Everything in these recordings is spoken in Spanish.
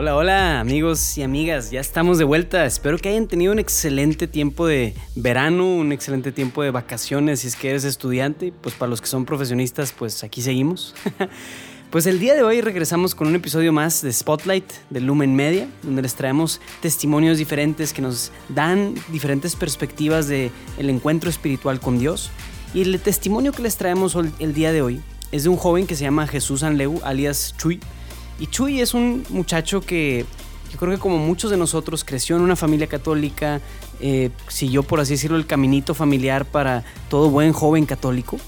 Hola, hola amigos y amigas, ya estamos de vuelta. Espero que hayan tenido un excelente tiempo de verano, un excelente tiempo de vacaciones si es que eres estudiante. Pues para los que son profesionistas, pues aquí seguimos. Pues el día de hoy regresamos con un episodio más de Spotlight de Lumen Media, donde les traemos testimonios diferentes que nos dan diferentes perspectivas de el encuentro espiritual con Dios. Y el testimonio que les traemos el día de hoy es de un joven que se llama Jesús Anleu, alias Chuy. Y Chuy es un muchacho que yo creo que como muchos de nosotros creció en una familia católica, eh, siguió por así decirlo el caminito familiar para todo buen joven católico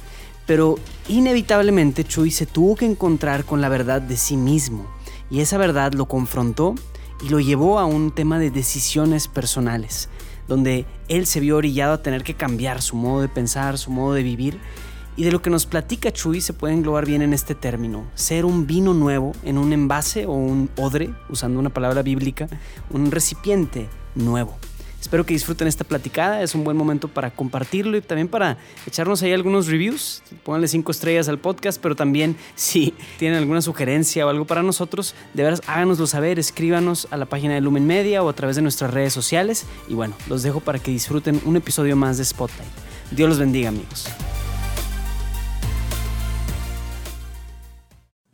pero inevitablemente Chuy se tuvo que encontrar con la verdad de sí mismo y esa verdad lo confrontó y lo llevó a un tema de decisiones personales, donde él se vio orillado a tener que cambiar su modo de pensar, su modo de vivir. Y de lo que nos platica Chuy se puede englobar bien en este término, ser un vino nuevo en un envase o un odre, usando una palabra bíblica, un recipiente nuevo. Espero que disfruten esta platicada, es un buen momento para compartirlo y también para echarnos ahí algunos reviews. Pónganle cinco estrellas al podcast, pero también si tienen alguna sugerencia o algo para nosotros, de veras háganoslo saber, escríbanos a la página de Lumen Media o a través de nuestras redes sociales. Y bueno, los dejo para que disfruten un episodio más de Spotlight. Dios los bendiga amigos.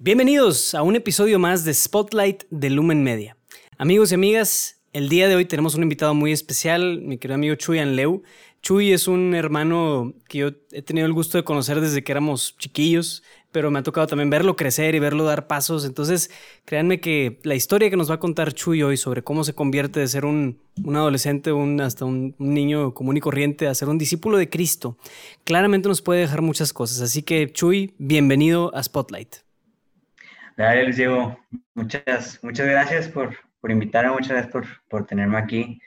Bienvenidos a un episodio más de Spotlight de Lumen Media. Amigos y amigas, el día de hoy tenemos un invitado muy especial, mi querido amigo Chuy Anleu. Chuy es un hermano que yo he tenido el gusto de conocer desde que éramos chiquillos, pero me ha tocado también verlo crecer y verlo dar pasos. Entonces, créanme que la historia que nos va a contar Chuy hoy sobre cómo se convierte de ser un, adolescente, un, hasta un, niño común y corriente, a ser un discípulo de Cristo, claramente nos puede dejar muchas cosas. Así que, Chuy, bienvenido a Spotlight. Dale, Diego. Muchas, muchas gracias por, por invitarme, muchas gracias por, por, tenerme aquí.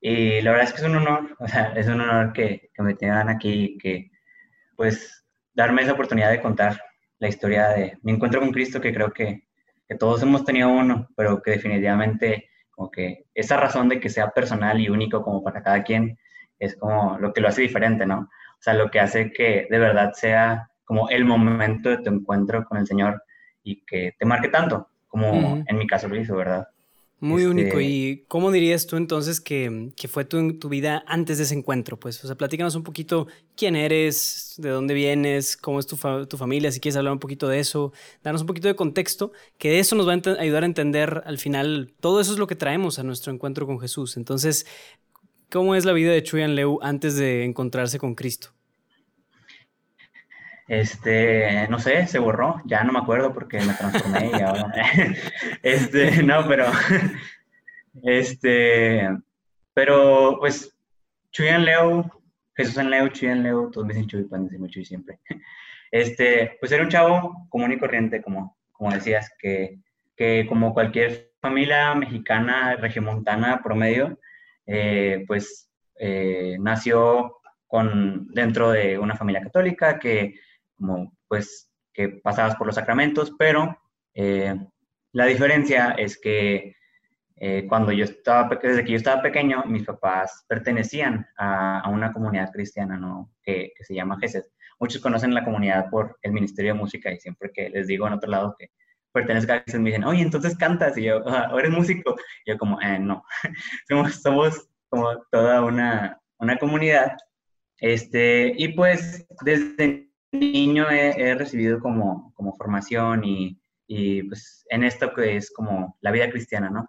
Y la verdad es que es un honor, o sea, es un honor que, que me tengan aquí y que, pues, darme esa oportunidad de contar la historia de mi encuentro con Cristo, que creo que, que todos hemos tenido uno, pero que definitivamente, como que esa razón de que sea personal y único como para cada quien, es como lo que lo hace diferente, ¿no? O sea, lo que hace que de verdad sea como el momento de tu encuentro con el Señor y que te marque tanto, como en mi caso lo hizo, ¿verdad? Muy único. Este ¿Y cómo dirías tú entonces que, que fue tu, tu, vida antes de ese encuentro? Pues, o sea, platícanos un poquito quién eres, de dónde vienes, cómo es tu, tu, familia, si quieres hablar un poquito de eso, darnos un poquito de contexto, que eso nos va a ayudar a entender al final, todo eso es lo que traemos a nuestro encuentro con Jesús. Entonces, ¿cómo es la vida de Chuyan Leu antes de encontrarse con Cristo? Este, no sé, se borró, ya no me acuerdo porque me transformé y ahora. este, no, pero. Este, pero pues, Chuy en Leo, Jesús en Leo, Chuy en Leo, todos me dicen Chuy, pueden decirme Chuy siempre. Este, pues era un chavo común y corriente, como, como decías, que, que como cualquier familia mexicana, regiomontana promedio, eh, pues eh, nació con, dentro de una familia católica que como pues que pasabas por los sacramentos, pero eh, la diferencia es que eh, cuando yo estaba, desde que yo estaba pequeño, mis papás pertenecían a, una comunidad cristiana, ¿no? Que, se llama GESES. Muchos conocen la comunidad por el Ministerio de Música y siempre que les digo en otro lado que pertenezco a GESES me dicen, oye, entonces cantas, y yo, ¿o eres músico? Y yo como, eh, no, somos, somos como toda una, una comunidad. Este, y pues desde niño he, recibido como, como formación y, y, pues en esto que es como la vida cristiana, ¿no?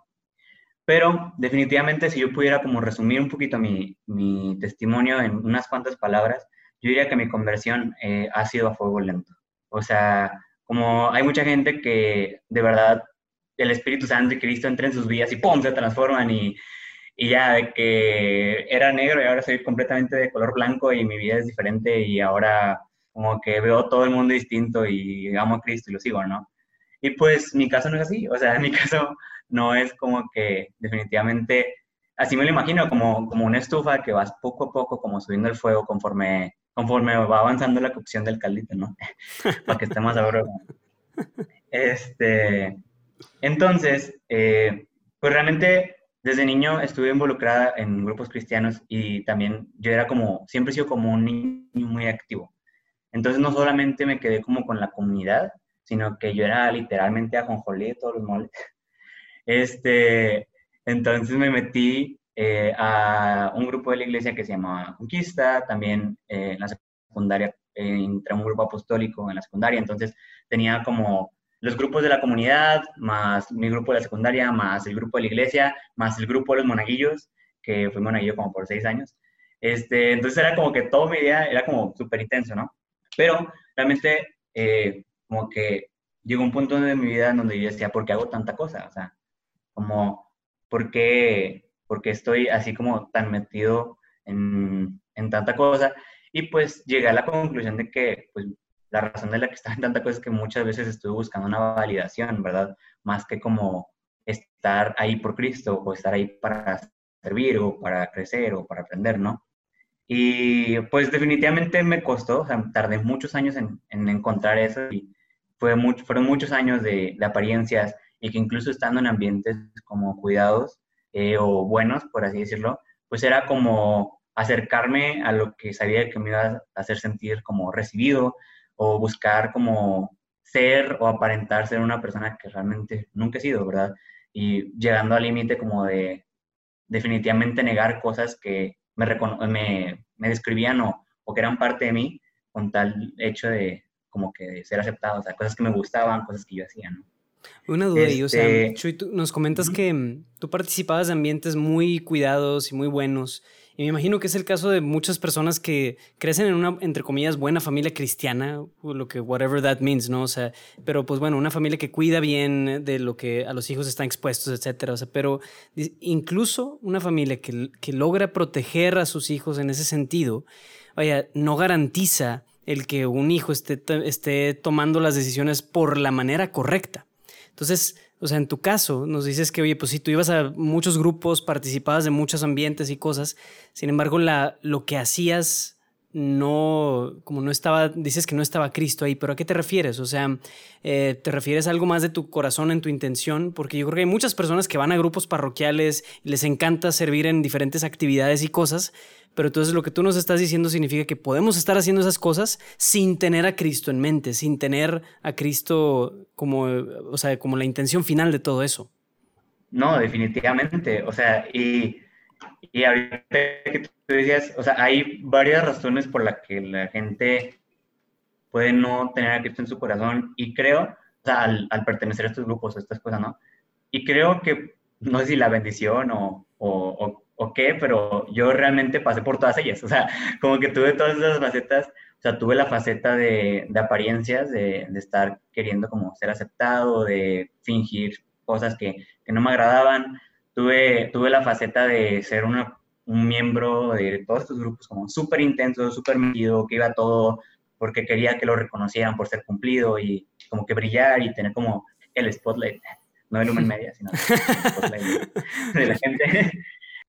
Pero definitivamente si yo pudiera como resumir un poquito mi, mi testimonio en unas cuantas palabras, yo diría que mi conversión eh, ha sido a fuego lento. O sea, como hay mucha gente que de verdad el Espíritu Santo y Cristo entra en sus vidas y ¡pum! se transforman y, y ya de que era negro y ahora soy completamente de color blanco y mi vida es diferente y ahora como que veo todo el mundo distinto y amo a Cristo y lo sigo, ¿no? Y pues mi caso no es así, o sea, en mi caso no es como que definitivamente, así me lo imagino, como, como una estufa que vas poco a poco como subiendo el fuego conforme, conforme va avanzando la cocción del caldito, ¿no? Para que esté más sabroso. Este, entonces, eh, pues realmente desde niño estuve involucrada en grupos cristianos y también yo era como, siempre he sido como un niño muy activo. Entonces no solamente me quedé como con la comunidad, sino que yo era literalmente ajonjolí de todos los moles. Este, entonces me metí eh, a un grupo de la iglesia que se llamaba Conquista, también eh, en la secundaria a un grupo apostólico en la secundaria, entonces tenía como los grupos de la comunidad, más mi grupo de la secundaria, más el grupo de la iglesia, más el grupo de los monaguillos, que fui monaguillo como por seis años. Este, entonces era como que todo mi día era como súper intenso, ¿no? Pero realmente eh, como que llegó un punto de mi vida en donde yo decía, ¿por qué hago tanta cosa? O sea, como, ¿por qué, estoy así como tan metido en, en tanta cosa? Y pues llegué a la conclusión de que pues, la razón de la que estaba en tanta cosa es que muchas veces estuve buscando una validación, ¿verdad? Más que como estar ahí por Cristo o estar ahí para servir o para crecer o para aprender, ¿no? Y pues definitivamente me costó, o sea, tardé muchos años en, en encontrar eso y fue mucho, fueron muchos años de, de, apariencias y que incluso estando en ambientes como cuidados eh, o buenos, por así decirlo, pues era como acercarme a lo que sabía que me iba a hacer sentir como recibido o buscar como ser o aparentar ser una persona que realmente nunca he sido, ¿verdad? Y llegando al límite como de definitivamente negar cosas que me, me, me describían o, o, que eran parte de mí con tal hecho de como que de ser aceptado, o sea, cosas que me gustaban, cosas que yo hacía, ¿no? Una duda este... o sea, este, Chuy, tú nos comentas uh -huh. que tú participabas de ambientes muy cuidados y muy buenos. Y me imagino que es el caso de muchas personas que crecen en una, entre comillas, buena familia cristiana, lo que, whatever that means, ¿no? O sea, pero pues bueno, una familia que cuida bien de lo que a los hijos están expuestos, etcétera. O sea, pero incluso una familia que, que logra proteger a sus hijos en ese sentido, vaya, no garantiza el que un hijo esté, esté tomando las decisiones por la manera correcta. Entonces, o sea, en tu caso, nos dices que, oye, pues si tú ibas a muchos grupos, participabas de muchos ambientes y cosas, sin embargo, la, lo que hacías no, como no estaba, dices que no estaba Cristo ahí, pero ¿a qué te refieres? O sea, eh, ¿te refieres a algo más de tu corazón, en tu intención? Porque yo creo que hay muchas personas que van a grupos parroquiales les encanta servir en diferentes actividades y cosas, pero entonces lo que tú nos estás diciendo significa que podemos estar haciendo esas cosas sin tener a Cristo en mente, sin tener a Cristo como, o sea, como la intención final de todo eso. No, definitivamente. O sea, y, y ahorita que tú decías, o sea, hay varias razones por las que la gente puede no tener a Cristo en su corazón y creo, o sea, al, al pertenecer a estos grupos, a estas cosas, ¿no? Y creo que, no sé si la bendición o, o, o o qué, pero yo realmente pasé por todas ellas, o sea, como que tuve todas esas facetas, o sea, tuve la faceta de, de apariencias, de, de, estar queriendo como ser aceptado, de fingir cosas que, que no me agradaban, tuve, tuve la faceta de ser una, un miembro de todos estos grupos como súper intenso, súper metido, que iba todo porque quería que lo reconocieran por ser cumplido y como que brillar y tener como el spotlight, no el lumen media, sino el spotlight de la gente.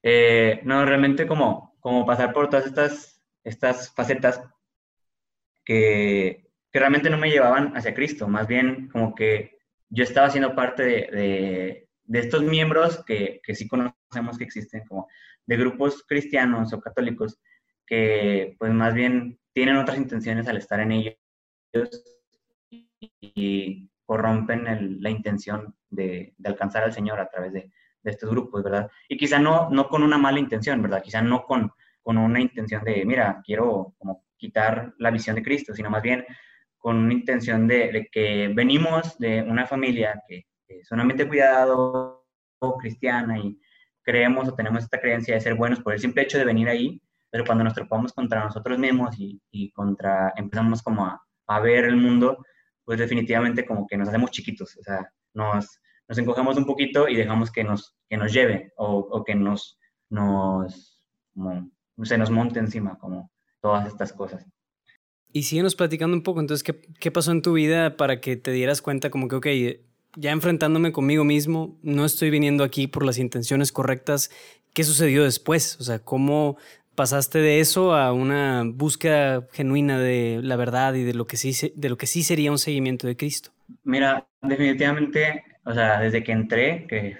Eh, no, realmente como, como pasar por todas estas, estas facetas que, que, realmente no me llevaban hacia Cristo, más bien como que yo estaba siendo parte de, de, de estos miembros que, que, sí conocemos que existen, como de grupos cristianos o católicos, que pues más bien tienen otras intenciones al estar en ellos y corrompen la intención de, de alcanzar al Señor a través de, de estos grupos, ¿verdad? Y quizá no, no con una mala intención, ¿verdad? Quizá no con, con una intención de, mira, quiero como quitar la visión de Cristo, sino más bien con una intención de, que venimos de una familia que, solamente cuidado cristiana y creemos o tenemos esta creencia de ser buenos por el simple hecho de venir ahí, pero cuando nos topamos contra nosotros mismos y, y contra, empezamos como a, a ver el mundo, pues definitivamente como que nos hacemos chiquitos, o sea, nos, nos encogemos un poquito y dejamos que nos, que nos lleve o, o que nos, nos se nos monte encima, como todas estas cosas. Y síguenos platicando un poco, entonces, ¿qué, ¿qué pasó en tu vida para que te dieras cuenta como que, ok, ya enfrentándome conmigo mismo, no estoy viniendo aquí por las intenciones correctas, ¿qué sucedió después? O sea, ¿cómo pasaste de eso a una búsqueda genuina de la verdad y de lo que sí, de lo que sí sería un seguimiento de Cristo? Mira, definitivamente o sea, desde que entré, que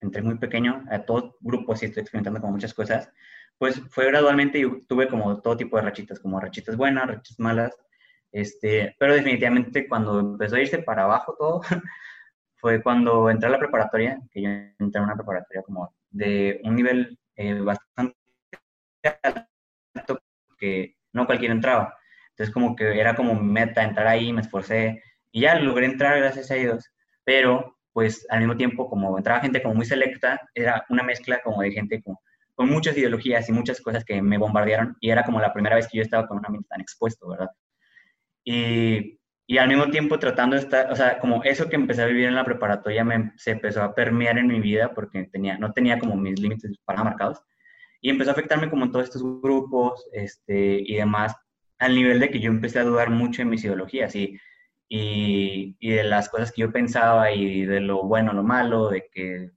entré muy pequeño, a todo grupo sí estoy experimentando como muchas cosas, pues fue gradualmente y tuve como todo tipo de rachitas, como rachitas buenas, rachitas malas, este, pero definitivamente cuando empezó a irse para abajo todo, fue cuando entré a la preparatoria, que yo entré a una preparatoria como de un nivel eh, bastante alto que no cualquiera entraba. Entonces como que era como mi meta entrar ahí, me esforcé y ya logré entrar gracias a ellos, pero pues al mismo tiempo como entraba gente como muy selecta, era una mezcla como de gente con muchas ideologías y muchas cosas que me bombardearon y era como la primera vez que yo estaba con un ambiente tan expuesto, ¿verdad? Y, y al mismo tiempo tratando de estar, o sea, como eso que empecé a vivir en la preparatoria me, se empezó a permear en mi vida porque tenía, no tenía como mis límites para marcados. Y empezó a afectarme como en todos estos grupos este, y demás, al nivel de que yo empecé a dudar mucho en mis ideologías y, y, y de las cosas que yo pensaba y de lo bueno, lo malo, de que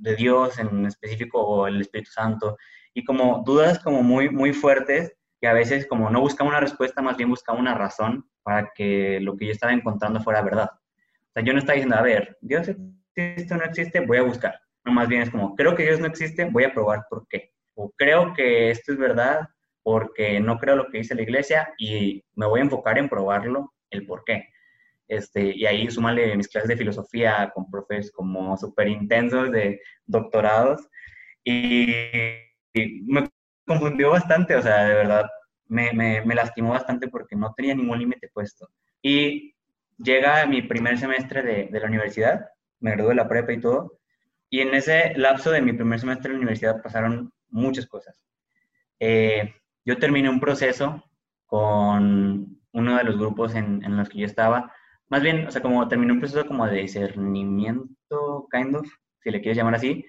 de Dios en específico o el Espíritu Santo y como dudas como muy, muy fuertes que a veces como no buscaba una respuesta, más bien buscaba una razón para que lo que yo estaba encontrando fuera verdad. O sea, yo no estaba diciendo, a ver, Dios existe o no existe, voy a buscar. No, más bien es como, creo que Dios no existe, voy a probar por qué o creo que esto es verdad porque no creo lo que dice la iglesia y me voy a enfocar en probarlo, el por qué. Este, y ahí súmale mis clases de filosofía con profes como súper intensos de doctorados y, me confundió bastante, o sea, de verdad, me, me, lastimó bastante porque no tenía ningún límite puesto. Y llega mi primer semestre de, de la universidad, me gradué de la prepa y todo, y en ese lapso de mi primer semestre de la universidad pasaron muchas cosas. Eh, yo terminé un proceso con uno de los grupos en, en, los que yo estaba, más bien, o sea, como terminé un proceso como de discernimiento, kind of, si le quieres llamar así,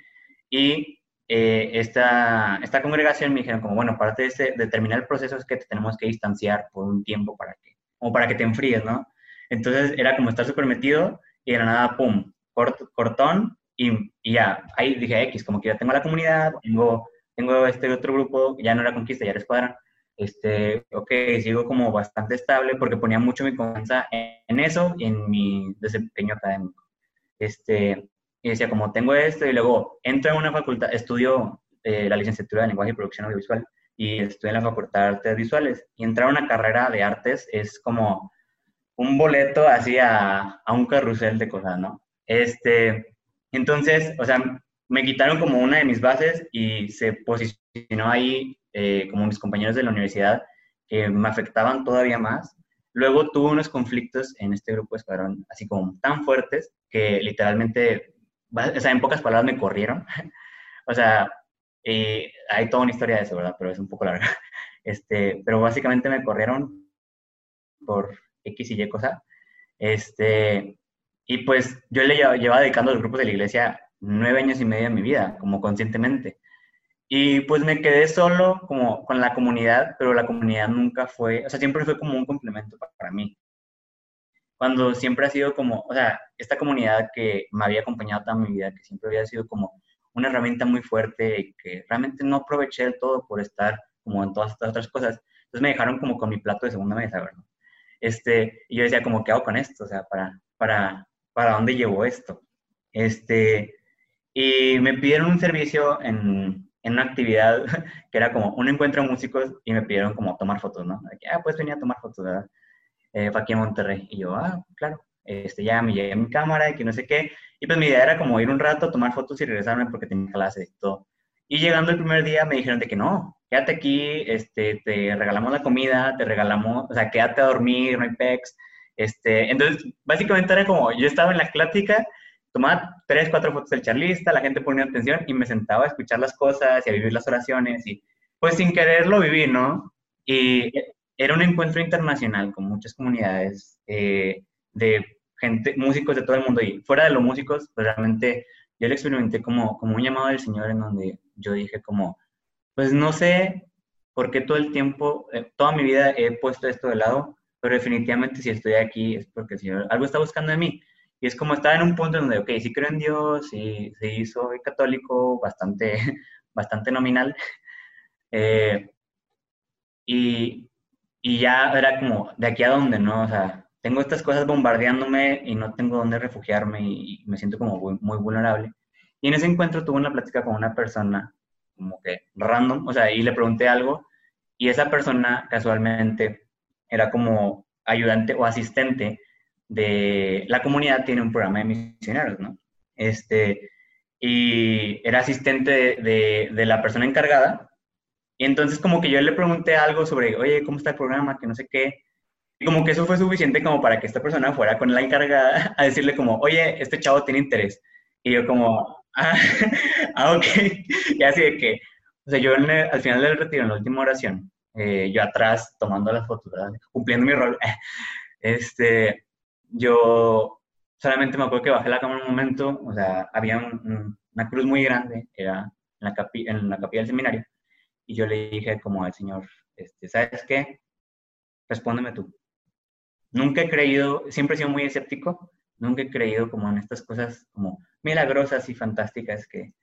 y eh, esta, esta congregación me dijeron como, bueno, parte de, este, de terminar el proceso es que te tenemos que distanciar por un tiempo para que, como para que te enfríes, ¿no? Entonces era como estar súper metido y de la nada, pum, cortón y, ya, ahí dije X, como que ya tengo la comunidad, tengo tengo este otro grupo, ya no era Conquista, ya era Escuadra, este, ok, sigo como bastante estable porque ponía mucho mi confianza en, eso y en mi desempeño académico. Este, y decía, como tengo esto, y luego entro en una facultad, estudio eh, la licenciatura de lenguaje y producción audiovisual, y estoy en la facultad de artes visuales, y entrar a una carrera de artes es como un boleto así a, a un carrusel de cosas, ¿no? Este, entonces, o sea, me quitaron como una de mis bases y se posicionó ahí eh, como mis compañeros de la universidad que me afectaban todavía más. Luego tuve unos conflictos en este grupo de escuadrón, así como tan fuertes que literalmente, o sea, en pocas palabras me corrieron. o sea, eh, hay toda una historia de eso, ¿verdad? Pero es un poco larga. Este, pero básicamente me corrieron por X y Y cosa. Este, y pues yo le llevaba dedicando a los grupos de la iglesia nueve años y medio de mi vida, como conscientemente. Y pues me quedé solo como con la comunidad, pero la comunidad nunca fue, o sea, siempre fue como un complemento para, mí. Cuando siempre ha sido como, o sea, esta comunidad que me había acompañado toda mi vida, que siempre había sido como una herramienta muy fuerte y que realmente no aproveché del todo por estar como en todas estas otras cosas. Entonces me dejaron como con mi plato de segunda mesa, ¿verdad? Este, y yo decía como, ¿qué hago con esto? O sea, ¿para, para, para dónde llevo esto? Este, y me pidieron un servicio en, en una actividad que era como un encuentro de músicos y me pidieron como tomar fotos, ¿no? ah, pues venía a tomar fotos, ¿verdad? Eh, aquí en Monterrey. Y yo, ah, claro. Este, ya me llegué a mi cámara y que no sé qué. Y pues mi idea era como ir un rato, tomar fotos y regresarme porque tenía clases y todo. Y llegando el primer día me dijeron de que no, quédate aquí, este, te regalamos la comida, te regalamos, o sea, quédate a dormir, no hay pecs. Este, entonces, básicamente era como, yo estaba en la plática tomaba tres, cuatro fotos del charlista, la gente ponía atención y me sentaba a escuchar las cosas y a vivir las oraciones y pues sin quererlo viví, ¿no? Y era un encuentro internacional con muchas comunidades eh, de gente, músicos de todo el mundo y fuera de los músicos, pues realmente yo lo experimenté como, como un llamado del Señor en donde yo dije como, pues no sé por qué todo el tiempo, eh, toda mi vida he puesto esto de lado, pero definitivamente si estoy aquí es porque el Señor algo está buscando de mí. Y es como estar en un punto donde, ok, sí creo en Dios, sí, sí soy católico, bastante, bastante nominal. Eh, y, y ya era como, de aquí a dónde, ¿no? O sea, tengo estas cosas bombardeándome y no tengo dónde refugiarme y, me siento como muy, vulnerable. Y en ese encuentro tuve una plática con una persona como que random, o sea, y le pregunté algo y esa persona casualmente era como ayudante o asistente de la comunidad tiene un programa de misioneros, ¿no? Este, y era asistente de, de, la persona encargada. Y entonces como que yo le pregunté algo sobre, oye, ¿cómo está el programa? Que no sé qué. Y como que eso fue suficiente como para que esta persona fuera con la encargada a decirle como, oye, este chavo tiene interés. Y yo como, ah, ah ok. Y así de que, o sea, yo al final del retiro, en la última oración, eh, yo atrás tomando las fotos, ¿verdad? Cumpliendo mi rol, este, yo solamente me acuerdo que bajé la cámara un momento, o sea, había una cruz muy grande, era en la, en la capilla del seminario, y yo le dije como al Señor, este, ¿sabes qué? Respóndeme tú. Nunca he creído, siempre he sido muy escéptico, nunca he creído como en estas cosas como milagrosas y fantásticas que,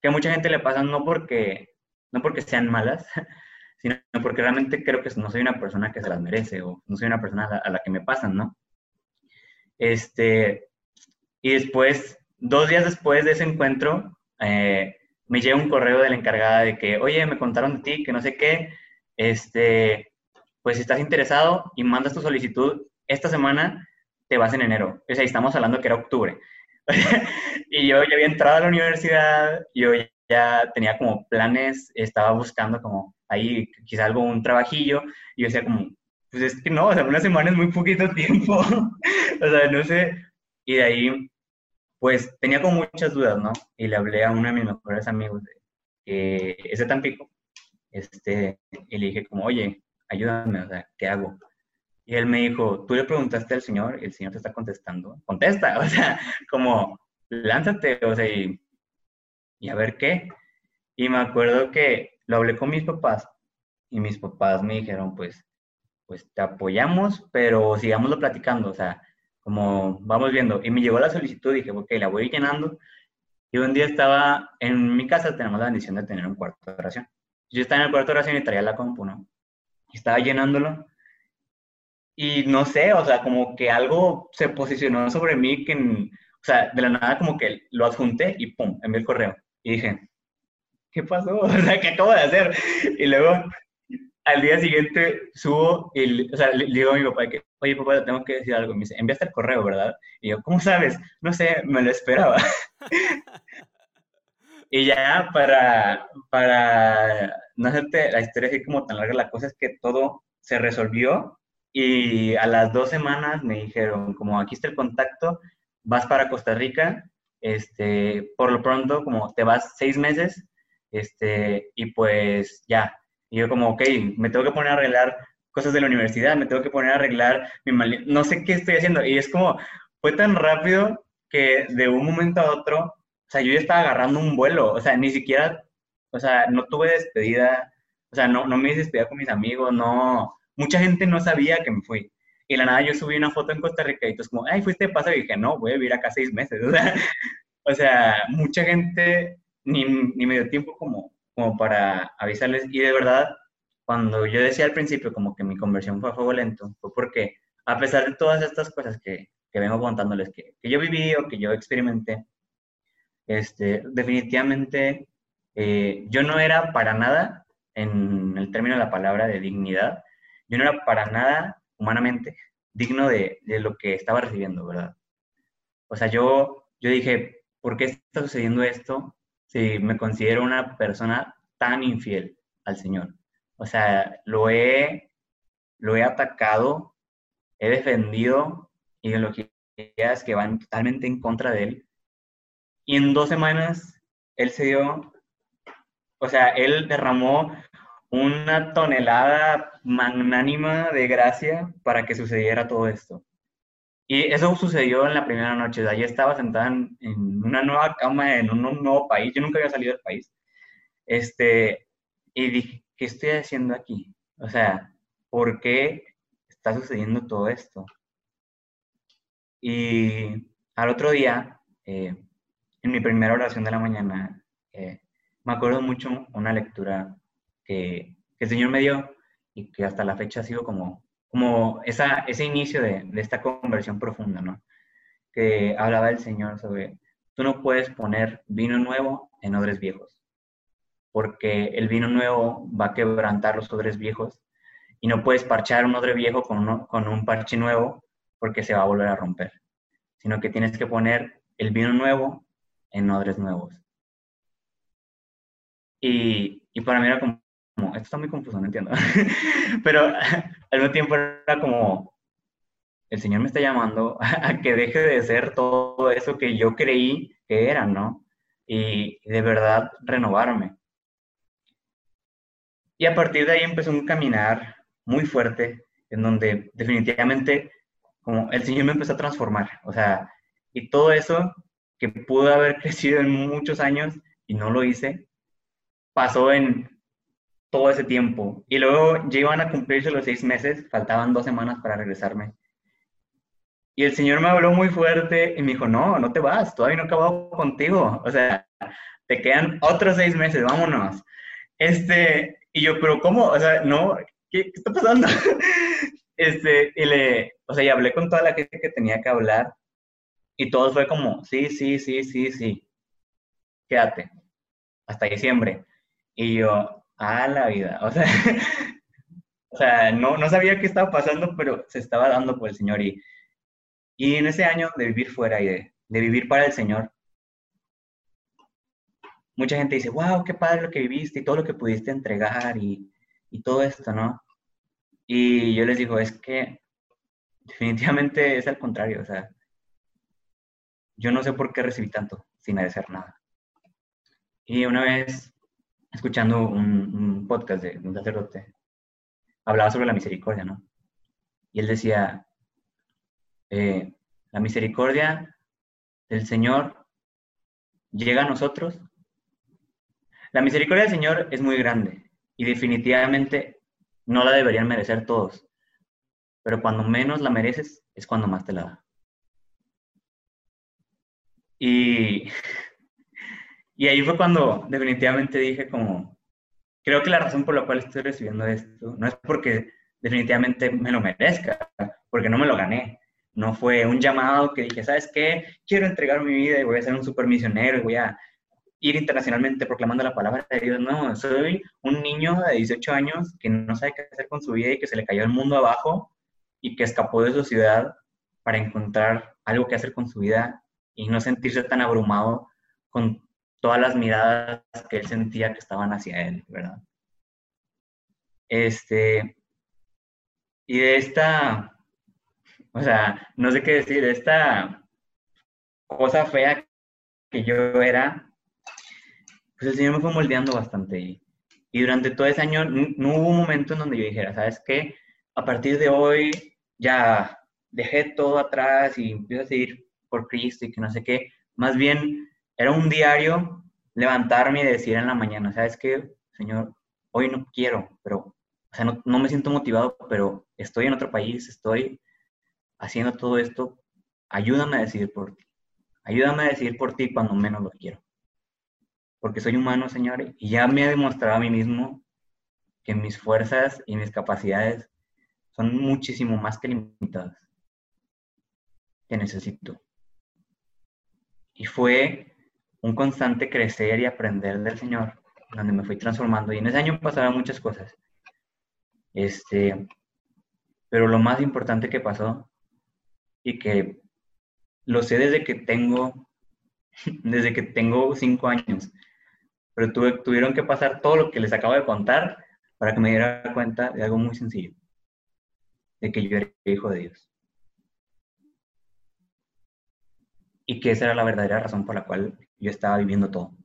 que a mucha gente le pasan no porque, no porque sean malas, sino porque realmente creo que no soy una persona que se las merece o no soy una persona a la, que me pasan, ¿no? Este, y después, dos días después de ese encuentro, eh, me llega un correo de la encargada de que, oye, me contaron de ti, que no sé qué, este, pues si estás interesado y mandas tu solicitud esta semana, te vas en enero. O sea, estamos hablando que era octubre. y yo ya había entrado a la universidad, yo ya tenía como planes, estaba buscando como ahí quizá algo, un trabajillo, y yo decía como, pues es que no, o sea, una semana es muy poquito tiempo, o sea, no sé, y de ahí, pues tenía como muchas dudas, ¿no? Y le hablé a uno de mis mejores amigos, de, que es Tampico, este, y le dije como, oye, ayúdame, o sea, ¿qué hago? Y él me dijo, tú le preguntaste al Señor y el Señor te está contestando. Contesta, o sea, como, lánzate, o sea, y, y a ver qué. Y me acuerdo que lo hablé con mis papás y mis papás me dijeron, pues, pues te apoyamos, pero sigámoslo platicando, o sea, como vamos viendo. Y me llegó la solicitud dije, ok, la voy llenando. Y un día estaba en mi casa, tenemos la bendición de tener un cuarto de oración. Yo estaba en el cuarto de oración y traía la compu, ¿no? Y estaba llenándolo. Y no sé, o sea, como que algo se posicionó sobre mí que, o sea, de la nada como que lo adjunté y pum, envié el correo. Y dije, ¿qué pasó? O sea, ¿qué acabo de hacer? Y luego al día siguiente subo y, o sea, le, digo a mi papá que, oye papá, tengo que decir algo. me dice, enviaste el correo, ¿verdad? Y yo, ¿cómo sabes? No sé, me lo esperaba. y ya para, para no hacerte la historia así como tan larga, la cosa es que todo se resolvió y a las dos semanas me dijeron, como aquí está el contacto, vas para Costa Rica, este, por lo pronto, como te vas seis meses, este, y pues ya. Y yo como, ok, me tengo que poner a arreglar cosas de la universidad, me tengo que poner a arreglar mi mal... no sé qué estoy haciendo. Y es como, fue tan rápido que de un momento a otro, o sea, yo ya estaba agarrando un vuelo, o sea, ni siquiera, o sea, no tuve despedida, o sea, no, no me despedida con mis amigos, no, mucha gente no sabía que me fui. Y la nada yo subí una foto en Costa Rica y entonces como, ay, fuiste de paso y dije, no, voy a vivir acá seis meses. O sea, o sea mucha gente ni, ni me dio tiempo como, como para avisarles. Y de verdad, cuando yo decía al principio como que mi conversión fue a fuego lento, fue porque a pesar de todas estas cosas que, que vengo contándoles que, que, yo viví o que yo experimenté, este, definitivamente eh, yo no era para nada, en el término de la palabra de dignidad, yo no era para nada humanamente digno de, de lo que estaba recibiendo, ¿verdad? O sea, yo, yo dije, ¿por qué está sucediendo esto? Si me considero una persona tan infiel al Señor. O sea, lo he, lo he atacado, he defendido ideologías que van totalmente en contra de Él. Y en dos semanas, Él se dio, o sea, Él derramó una tonelada magnánima de gracia para que sucediera todo esto. Y eso sucedió en la primera noche. Allí estaba sentada en, una nueva cama, en un, nuevo país. Yo nunca había salido del país. Este, y dije, ¿qué estoy haciendo aquí? O sea, ¿por qué está sucediendo todo esto? Y al otro día, eh, en mi primera oración de la mañana, eh, me acuerdo mucho una lectura que, que el Señor me dio y que hasta la fecha ha sido como como esa, ese inicio de, de, esta conversión profunda, ¿no? Que hablaba el Señor sobre, tú no puedes poner vino nuevo en odres viejos, porque el vino nuevo va a quebrantar los odres viejos y no puedes parchar un odre viejo con, con un parche nuevo, porque se va a volver a romper, sino que tienes que poner el vino nuevo en odres nuevos. Y, y para mí era como, esto está muy confuso, no entiendo. Pero al mismo tiempo era como, el Señor me está llamando a que deje de ser todo eso que yo creí que era, ¿no? Y de verdad renovarme. Y a partir de ahí empezó un caminar muy fuerte, en donde definitivamente como el Señor me empezó a transformar. O sea, y todo eso que pudo haber crecido en muchos años y no lo hice, pasó en todo ese tiempo. Y luego ya iban a cumplirse los seis meses, faltaban dos semanas para regresarme. Y el Señor me habló muy fuerte y me dijo, no, no te vas, todavía no he acabado contigo. O sea, te quedan otros seis meses, vámonos. Este, y yo, pero ¿cómo? O sea, no, ¿qué, qué está pasando? este, y le, o sea, y hablé con toda la gente que tenía que hablar y todo fue como, sí, sí, sí, sí, sí, quédate, hasta diciembre. Y yo, a la vida, o sea, o sea no, no sabía qué estaba pasando, pero se estaba dando por el Señor. Y, y en ese año de vivir fuera y de, de vivir para el Señor, mucha gente dice, wow, qué padre lo que viviste y todo lo que pudiste entregar y, y todo esto, ¿no? Y yo les digo, es que definitivamente es al contrario, o sea, yo no sé por qué recibí tanto sin merecer nada. Y una vez escuchando un, podcast de un sacerdote, hablaba sobre la misericordia, ¿no? Y él decía, eh, la misericordia del Señor llega a nosotros. La misericordia del Señor es muy grande y definitivamente no la deberían merecer todos. Pero cuando menos la mereces es cuando más te la da. Y y ahí fue cuando definitivamente dije como, creo que la razón por la cual estoy recibiendo esto no es porque definitivamente me lo merezca, porque no me lo gané. No fue un llamado que dije, ¿sabes qué? Quiero entregar mi vida y voy a ser un super misionero y voy a ir internacionalmente proclamando la palabra de Dios. No, soy un niño de 18 años que no sabe qué hacer con su vida y que se le cayó el mundo abajo y que escapó de su ciudad para encontrar algo que hacer con su vida y no sentirse tan abrumado con todas las miradas que él sentía que estaban hacia él, ¿verdad? Este, y de esta, o sea, no sé qué decir, de esta cosa fea que yo era, pues el Señor me fue moldeando bastante. Y, durante todo ese año no, hubo un momento en donde yo dijera, ¿sabes qué? A partir de hoy ya dejé todo atrás y empiezo a seguir por Cristo y que no sé qué. Más bien era un diario levantarme y decir en la mañana, ¿sabes qué, Señor? Hoy no quiero, pero, o sea, no, me siento motivado, pero estoy en otro país, estoy haciendo todo esto, ayúdame a decidir por ti. Ayúdame a decidir por ti cuando menos lo quiero. Porque soy humano, Señor, y ya me he demostrado a mí mismo que mis fuerzas y mis capacidades son muchísimo más que limitadas. Que necesito. Y fue un constante crecer y aprender del Señor, donde me fui transformando. Y en ese año pasaron muchas cosas. Este, pero lo más importante que pasó, y que lo sé desde que tengo, desde que tengo cinco años, pero tuve, tuvieron que pasar todo lo que les acabo de contar para que me diera cuenta de algo muy sencillo, de que yo era hijo de Dios. y que esa era la verdadera razón por la cual yo estaba viviendo todo,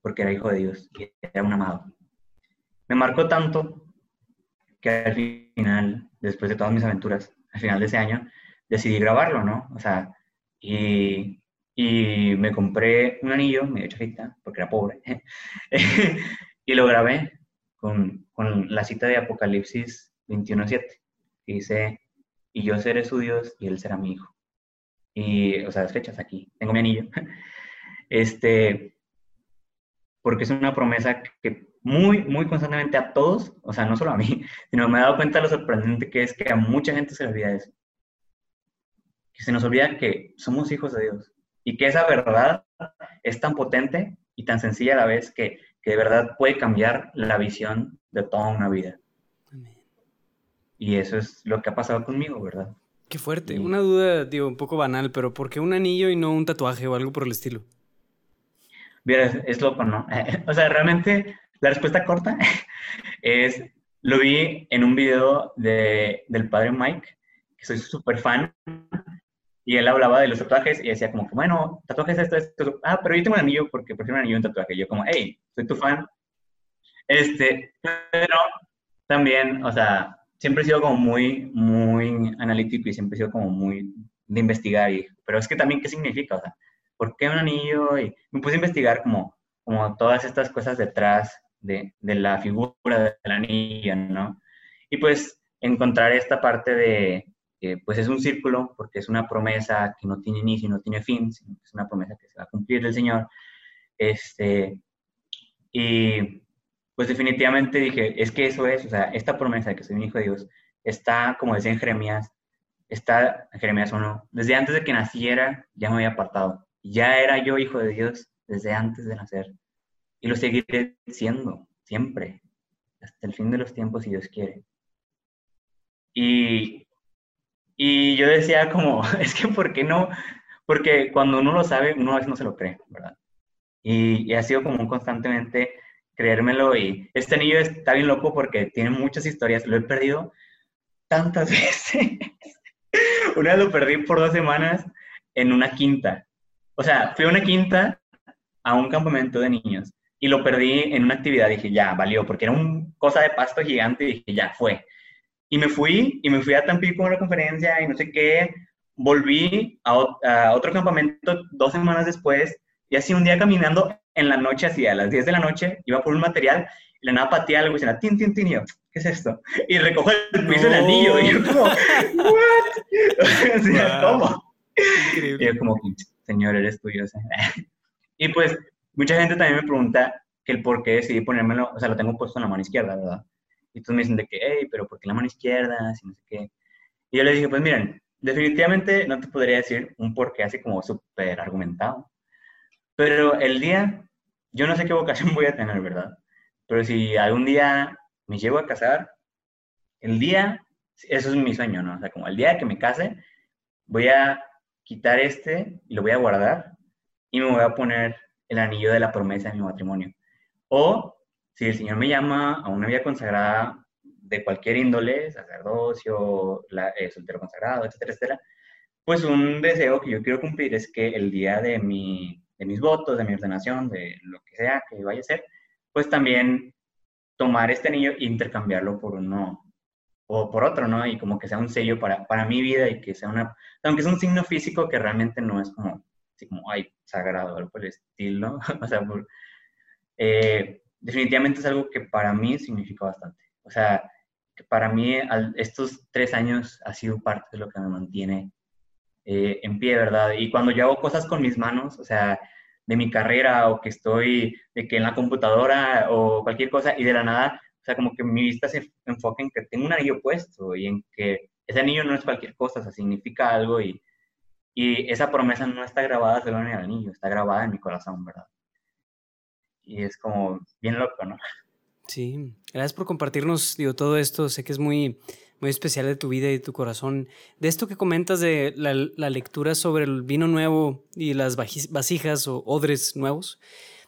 porque era hijo de Dios y era un amado. Me marcó tanto que al final, después de todas mis aventuras, al final de ese año, decidí grabarlo, ¿no? O sea, y, y me compré un anillo, medio chafita, porque era pobre, y lo grabé con, con la cita de Apocalipsis 21.7, que dice, y yo seré su Dios y él será mi hijo. Y, o sea, las fechas aquí, tengo mi anillo. Este, porque es una promesa que muy, muy constantemente a todos, o sea, no solo a mí, sino me he dado cuenta de lo sorprendente que es que a mucha gente se le olvida eso. Que se nos olvida que somos hijos de Dios y que esa verdad es tan potente y tan sencilla a la vez que, que de verdad puede cambiar la visión de toda una vida. Y eso es lo que ha pasado conmigo, ¿verdad? Qué fuerte. Una duda, digo, un poco banal, pero ¿por qué un anillo y no un tatuaje o algo por el estilo? Mira, es, loco, ¿no? o sea, realmente la respuesta corta es, lo vi en un video de, del padre Mike, que soy súper fan, y él hablaba de los tatuajes y decía como bueno, tatuajes esto, esto, ah, pero yo tengo un anillo porque prefiero un anillo un tatuaje. Yo como, hey, soy tu fan. Este, pero también, o sea, siempre he sido como muy, muy analítico y siempre he sido como muy de investigar. Y, pero es que también, ¿qué significa? O sea, ¿por qué un anillo? Y me puse a investigar como, como todas estas cosas detrás de, de la figura del anillo, ¿no? Y pues encontrar esta parte de, pues es un círculo, porque es una promesa que no tiene inicio no tiene fin, sino que es una promesa que se va a cumplir del Señor. Este, y pues definitivamente dije, es que eso es, o sea, esta promesa de que soy un hijo de Dios está, como decía en Jeremías, está en Jeremías 1, desde antes de que naciera ya me había apartado. Ya era yo hijo de Dios desde antes de nacer. Y lo seguiré siendo, siempre, hasta el fin de los tiempos, si Dios quiere. Y, y yo decía como, es que ¿por qué no? Porque cuando uno lo sabe, uno a veces no se lo cree, ¿verdad? Y, y ha sido como constantemente creérmelo. Y este anillo está bien loco porque tiene muchas historias. Lo he perdido tantas veces. una vez lo perdí por dos semanas en una quinta. O sea, fui a una quinta a un campamento de niños y lo perdí en una actividad. Dije, ya, valió, porque era una cosa de pasto gigante y dije, ya, fue. Y me fui, y me fui a Tampico a una conferencia y no sé qué. Volví a, a otro campamento dos semanas después y así un día caminando en la noche, así a las 10 de la noche, iba por un material y le nada pateé algo y decía, tin, tin, tin, y yo, ¿qué es esto? Y recojo el piso del anillo y yo como, ¿what? o ¿cómo? Y yo como, señor, eres tuyo. y pues, mucha gente también me pregunta que el por qué decidí ponérmelo, o sea, lo tengo puesto en la mano izquierda, ¿verdad? Y todos me dicen de que, hey, pero ¿por qué la mano izquierda? Si no sé qué. Y yo les dije, pues miren, definitivamente no te podría decir un por qué así como súper argumentado. Pero el día, yo no sé qué vocación voy a tener, ¿verdad? Pero si algún día me llevo a casar, el día, eso es mi sueño, ¿no? O sea, como el día que me case, voy a quitar este y lo voy a guardar y me voy a poner el anillo de la promesa de mi matrimonio. O si el Señor me llama a una vida consagrada de cualquier índole, sacerdocio, eh, soltero consagrado, etcétera, etcétera, pues un deseo que yo quiero cumplir es que el día de mi de mis votos, de mi ordenación, de lo que sea que vaya a ser, pues también tomar este anillo e intercambiarlo por uno o por otro, ¿no? Y como que sea un sello para, para mi vida y que sea una, aunque es un signo físico que realmente no es como, así como, ay, sagrado, algo por el estilo, o sea, eh, definitivamente es algo que para mí significa bastante. O sea, que para mí estos tres años ha sido parte de lo que me mantiene eh, en pie, ¿verdad? Y cuando yo hago cosas con mis manos, o sea, de mi carrera o que estoy de que en la computadora o cualquier cosa y de la nada, o sea, como que mi vista se enfoca en que tengo un anillo puesto y en que ese anillo no es cualquier cosa, o sea, significa algo y, y esa promesa no está grabada solo en el anillo, está grabada en mi corazón, ¿verdad? Y es como bien loco, ¿no? Sí, gracias por compartirnos, digo, todo esto, sé que es muy muy especial de tu vida y de tu corazón. De esto que comentas de la, lectura sobre el vino nuevo y las vasijas o odres nuevos,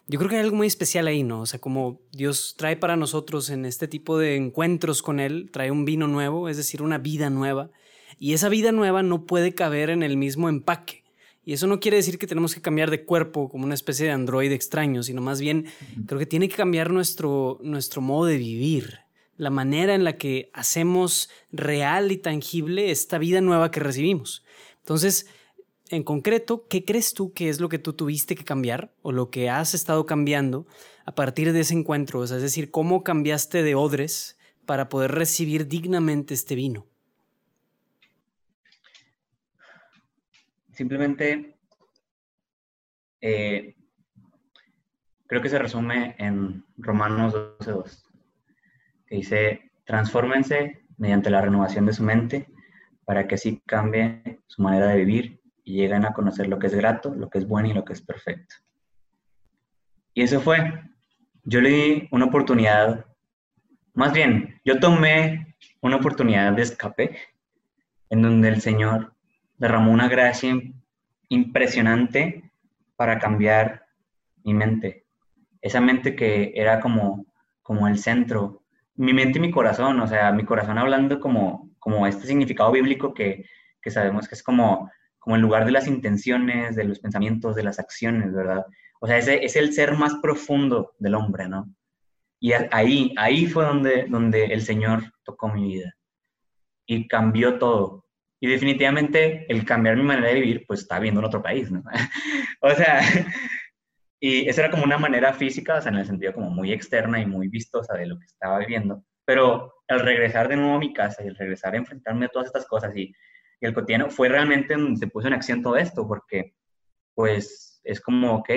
yo creo que hay algo muy especial ahí, ¿no? O sea, como Dios trae para nosotros en este tipo de encuentros con Él, trae un vino nuevo, es decir, una vida nueva. Y esa vida nueva no puede caber en el mismo empaque. Y eso no quiere decir que tenemos que cambiar de cuerpo como una especie de androide extraño, sino más bien creo que tiene que cambiar nuestro, nuestro modo de vivir la manera en la que hacemos real y tangible esta vida nueva que recibimos. Entonces, en concreto, ¿qué crees tú que es lo que tú tuviste que cambiar o lo que has estado cambiando a partir de ese encuentro? es decir, ¿cómo cambiaste de odres para poder recibir dignamente este vino? Simplemente, eh, creo que se resume en Romanos 12.2 dice, transfórmense mediante la renovación de su mente para que así cambie su manera de vivir y lleguen a conocer lo que es grato, lo que es bueno y lo que es perfecto. Y eso fue. Yo le di una oportunidad, más bien, yo tomé una oportunidad de escape en donde el Señor derramó una gracia impresionante para cambiar mi mente. Esa mente que era como, como el centro, mi mente y mi corazón, o sea, mi corazón hablando como, como este significado bíblico que, que sabemos que es como, como el lugar de las intenciones, de los pensamientos, de las acciones, ¿verdad? O sea, ese es el ser más profundo del hombre, ¿no? Y ahí, ahí fue donde, donde el Señor tocó mi vida y cambió todo. Y definitivamente el cambiar mi manera de vivir, pues estaba viendo en otro país, ¿no? o sea, y esa era como una manera física, o sea, en el sentido como muy externa y muy vistosa de lo que estaba viviendo. Pero al regresar de nuevo a mi casa y al regresar a enfrentarme a todas estas cosas y, y el cotidiano, fue realmente donde se puso en acción todo esto, porque pues es como, ok,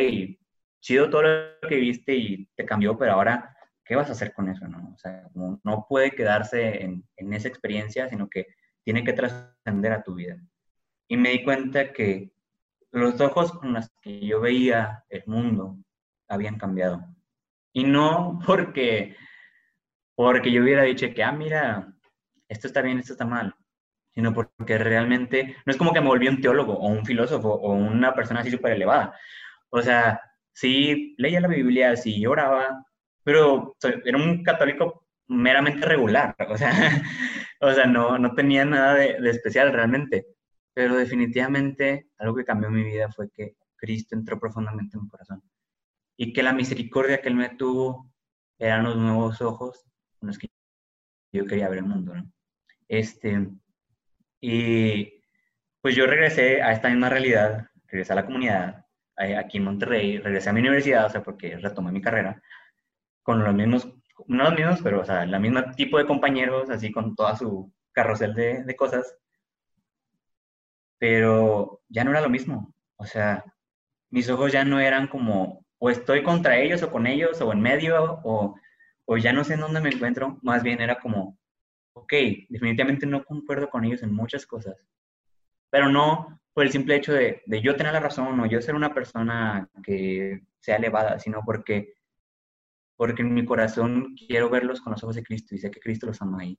chido todo lo que viste y te cambió, pero ahora, ¿qué vas a hacer con eso? No, o sea, no, puede quedarse en, en, esa experiencia, sino que tiene que trascender a tu vida. Y me di cuenta que los ojos con los que yo veía el mundo habían cambiado. Y no porque, porque yo hubiera dicho que, ah, mira, esto está bien, esto está mal, sino porque realmente no es como que me volví un teólogo o un filósofo o una persona así súper elevada. O sea, sí leía la Biblia, sí lloraba, pero era un católico meramente regular, o sea, o sea no, no tenía nada de, de, especial realmente. Pero definitivamente algo que cambió mi vida fue que Cristo entró profundamente en mi corazón y que la misericordia que Él me tuvo eran los nuevos ojos con los que yo quería ver el mundo, ¿no? Este, y pues yo regresé a esta misma realidad, regresé a la comunidad, aquí en Monterrey, regresé a mi universidad, o sea, porque retomé mi carrera, con los mismos, no los mismos, pero, o sea, el mismo tipo de compañeros, así con toda su carrusel de, de cosas, pero ya no era lo mismo, o sea, mis ojos ya no eran como, o estoy contra ellos o con ellos, o en medio, o, o ya no sé en dónde me encuentro, más bien era como, ok, definitivamente no concuerdo con ellos en muchas cosas, pero no por el simple hecho de, de, yo tener la razón o yo ser una persona que sea elevada, sino porque, porque en mi corazón quiero verlos con los ojos de Cristo y sé que Cristo los ama ahí.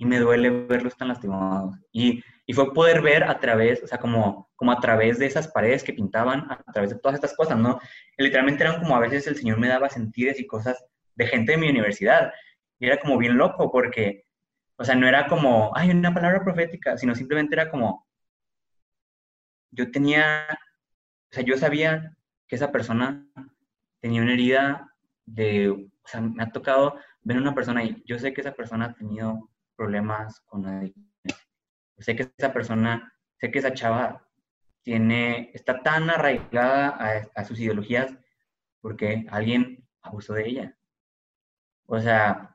Y me duele verlos tan lastimados. Y, y fue poder ver a través, o sea, como, como a través de esas paredes que pintaban, a través de todas estas cosas, ¿no? Y literalmente eran como a veces el Señor me daba sentidos y cosas de gente de mi universidad. Y era como bien loco porque o sea, no era como, ay, una palabra profética, sino simplemente era como, yo tenía, o sea, yo sabía que esa persona tenía una herida de, o sea, me ha tocado ver a una persona y yo sé que esa persona ha tenido problemas con adicciones. Sé que esa persona, sé que esa chava tiene, está tan arraigada a, a sus ideologías porque alguien abusó de ella. O sea,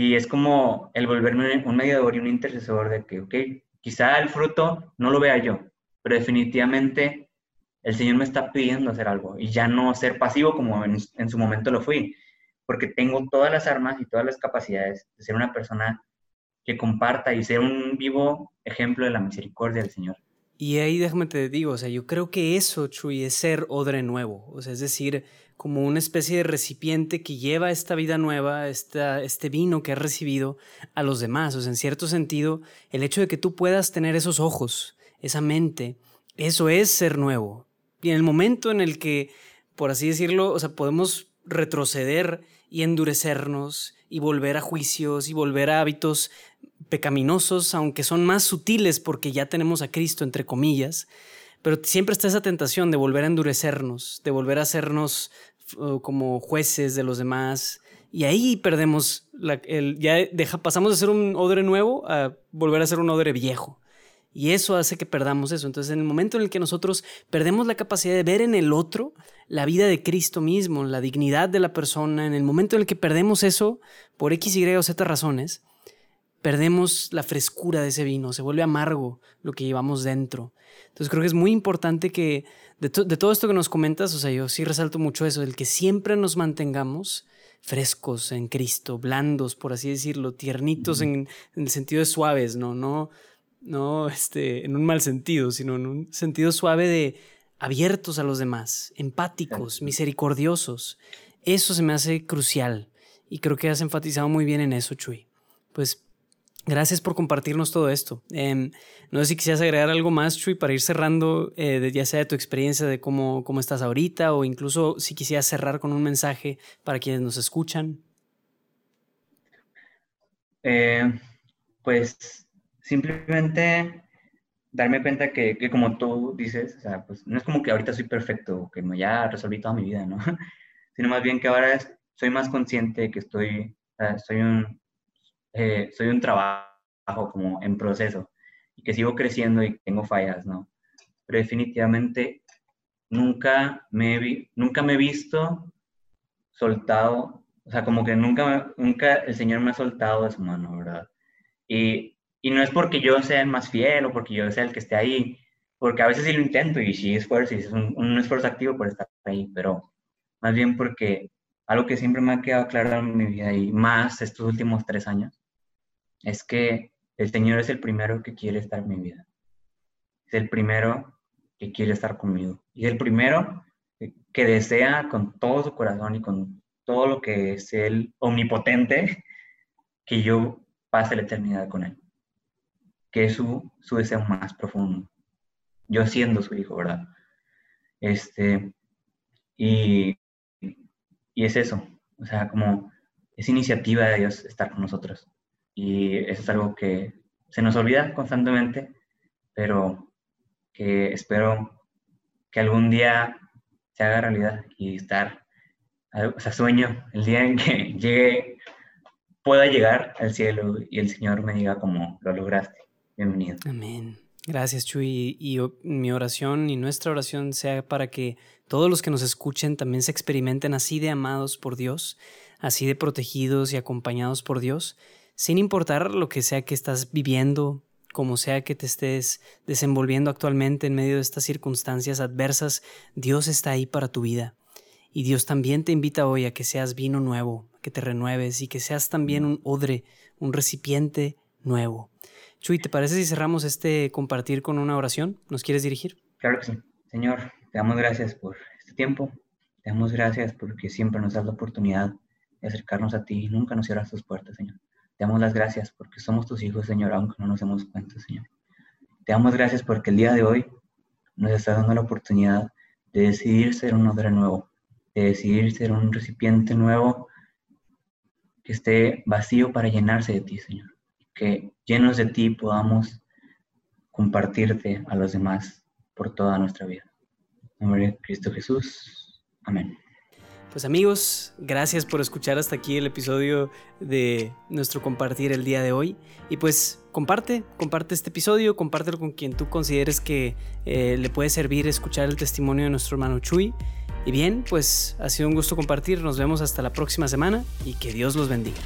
y es como el volverme un mediador y un intercesor de que, ok, quizá el fruto no lo vea yo, pero definitivamente el Señor me está pidiendo hacer algo y ya no ser pasivo como en, en su momento lo fui, porque tengo todas las armas y todas las capacidades de ser una persona que comparta y ser un vivo ejemplo de la misericordia del Señor. Y ahí déjame te digo, o sea, yo creo que eso, Chuy, es ser odre nuevo, o sea, es decir, como una especie de recipiente que lleva esta vida nueva, esta, este vino que has recibido a los demás. O sea, en cierto sentido, el hecho de que tú puedas tener esos ojos, esa mente, eso es ser nuevo. Y en el momento en el que, por así decirlo, o sea, podemos retroceder y endurecernos y volver a juicios y volver a hábitos pecaminosos, aunque son más sutiles porque ya tenemos a Cristo, entre comillas, pero siempre está esa tentación de volver a endurecernos, de volver a hacernos uh, como jueces de los demás. Y ahí perdemos, el, ya deja, pasamos de ser un odre nuevo a volver a ser un odre viejo. Y eso hace que perdamos eso. Entonces, en el momento en el que nosotros perdemos la capacidad de ver en el otro la vida de Cristo mismo, la dignidad de la persona, en el momento en el que perdemos eso, por X, Y o Z razones, perdemos la frescura de ese vino, se vuelve amargo lo que llevamos dentro. Entonces creo que es muy importante que de, todo esto que nos comentas, o sea, yo sí resalto mucho eso, el que siempre nos mantengamos frescos en Cristo, blandos, por así decirlo, tiernitos en, el sentido de suaves, no, no, no este, en un mal sentido, sino en un sentido suave de abiertos a los demás, empáticos, misericordiosos. Eso se me hace crucial y creo que has enfatizado muy bien en eso, Chuy. Pues Gracias por compartirnos todo esto. Em, no sé si quisieras agregar algo más, Chuy, para ir cerrando, eh, ya sea de tu experiencia de cómo, cómo estás ahorita o incluso si quisieras cerrar con un mensaje para quienes nos escuchan. Eh, pues simplemente darme cuenta que, como tú dices, o sea, pues no es como que ahorita soy perfecto, que ya resolví toda mi vida, ¿no? Sino más bien que ahora soy más consciente que estoy, soy un eh, soy un trabajo como en proceso y que sigo creciendo y tengo fallas, ¿no? Pero definitivamente nunca me he, nunca me he visto soltado, o sea, como que nunca, nunca el Señor me ha soltado de su mano, ¿verdad? Y, y no es porque yo sea el más fiel o porque yo sea el que esté ahí, porque a veces sí lo intento y sí esfuerzo y es un esfuerzo activo por estar ahí, pero más bien porque algo que siempre me ha quedado claro en mi vida y más estos últimos tres años, es que el Señor es el primero que quiere estar en mi vida. Es el primero que quiere estar conmigo. Y el primero que desea con todo su corazón y con todo lo que es el omnipotente que yo pase la eternidad con Él. Que es su, su deseo más profundo. Yo siendo su hijo, ¿verdad? Este, y y es eso, o sea, como es iniciativa de Dios estar con nosotros. Y eso es algo que se nos olvida constantemente, pero que espero que algún día se haga realidad y estar, o sea, sueño el día en que llegue, pueda llegar al cielo y el Señor me diga como lo lograste. Bienvenido. Amén. Gracias, Chuy. Y, mi oración y nuestra oración sea para que todos los que nos escuchen también se experimenten así de amados por Dios, así de protegidos y acompañados por Dios, sin importar lo que sea que estás viviendo, como sea que te estés desenvolviendo actualmente en medio de estas circunstancias adversas, Dios está ahí para tu vida. Y Dios también te invita hoy a que seas vino nuevo, que te renueves y que seas también un odre, un recipiente nuevo. Chuy, ¿te parece si cerramos este compartir con una oración? ¿Nos quieres dirigir? Claro que sí. Señor, te damos gracias por este tiempo. Te damos gracias porque siempre nos das la oportunidad de acercarnos a ti y nunca nos cierras tus puertas, Señor. Te damos las gracias porque somos tus hijos, Señor, aunque no nos demos cuenta, Señor. Te damos gracias porque el día de hoy nos está dando la oportunidad de decidir ser un odre nuevo, de decidir ser un recipiente nuevo que esté vacío para llenarse de ti, Señor que llenos de ti podamos compartirte a los demás por toda nuestra vida. Nombre de Cristo Jesús. Amén. Pues amigos, gracias por escuchar hasta aquí el episodio de nuestro compartir el día de hoy. Y pues comparte, comparte este episodio, compártelo con quien tú consideres que eh, le puede servir escuchar el testimonio de nuestro hermano Chuy. Y bien, pues ha sido un gusto compartir, nos vemos hasta la próxima semana y que Dios los bendiga.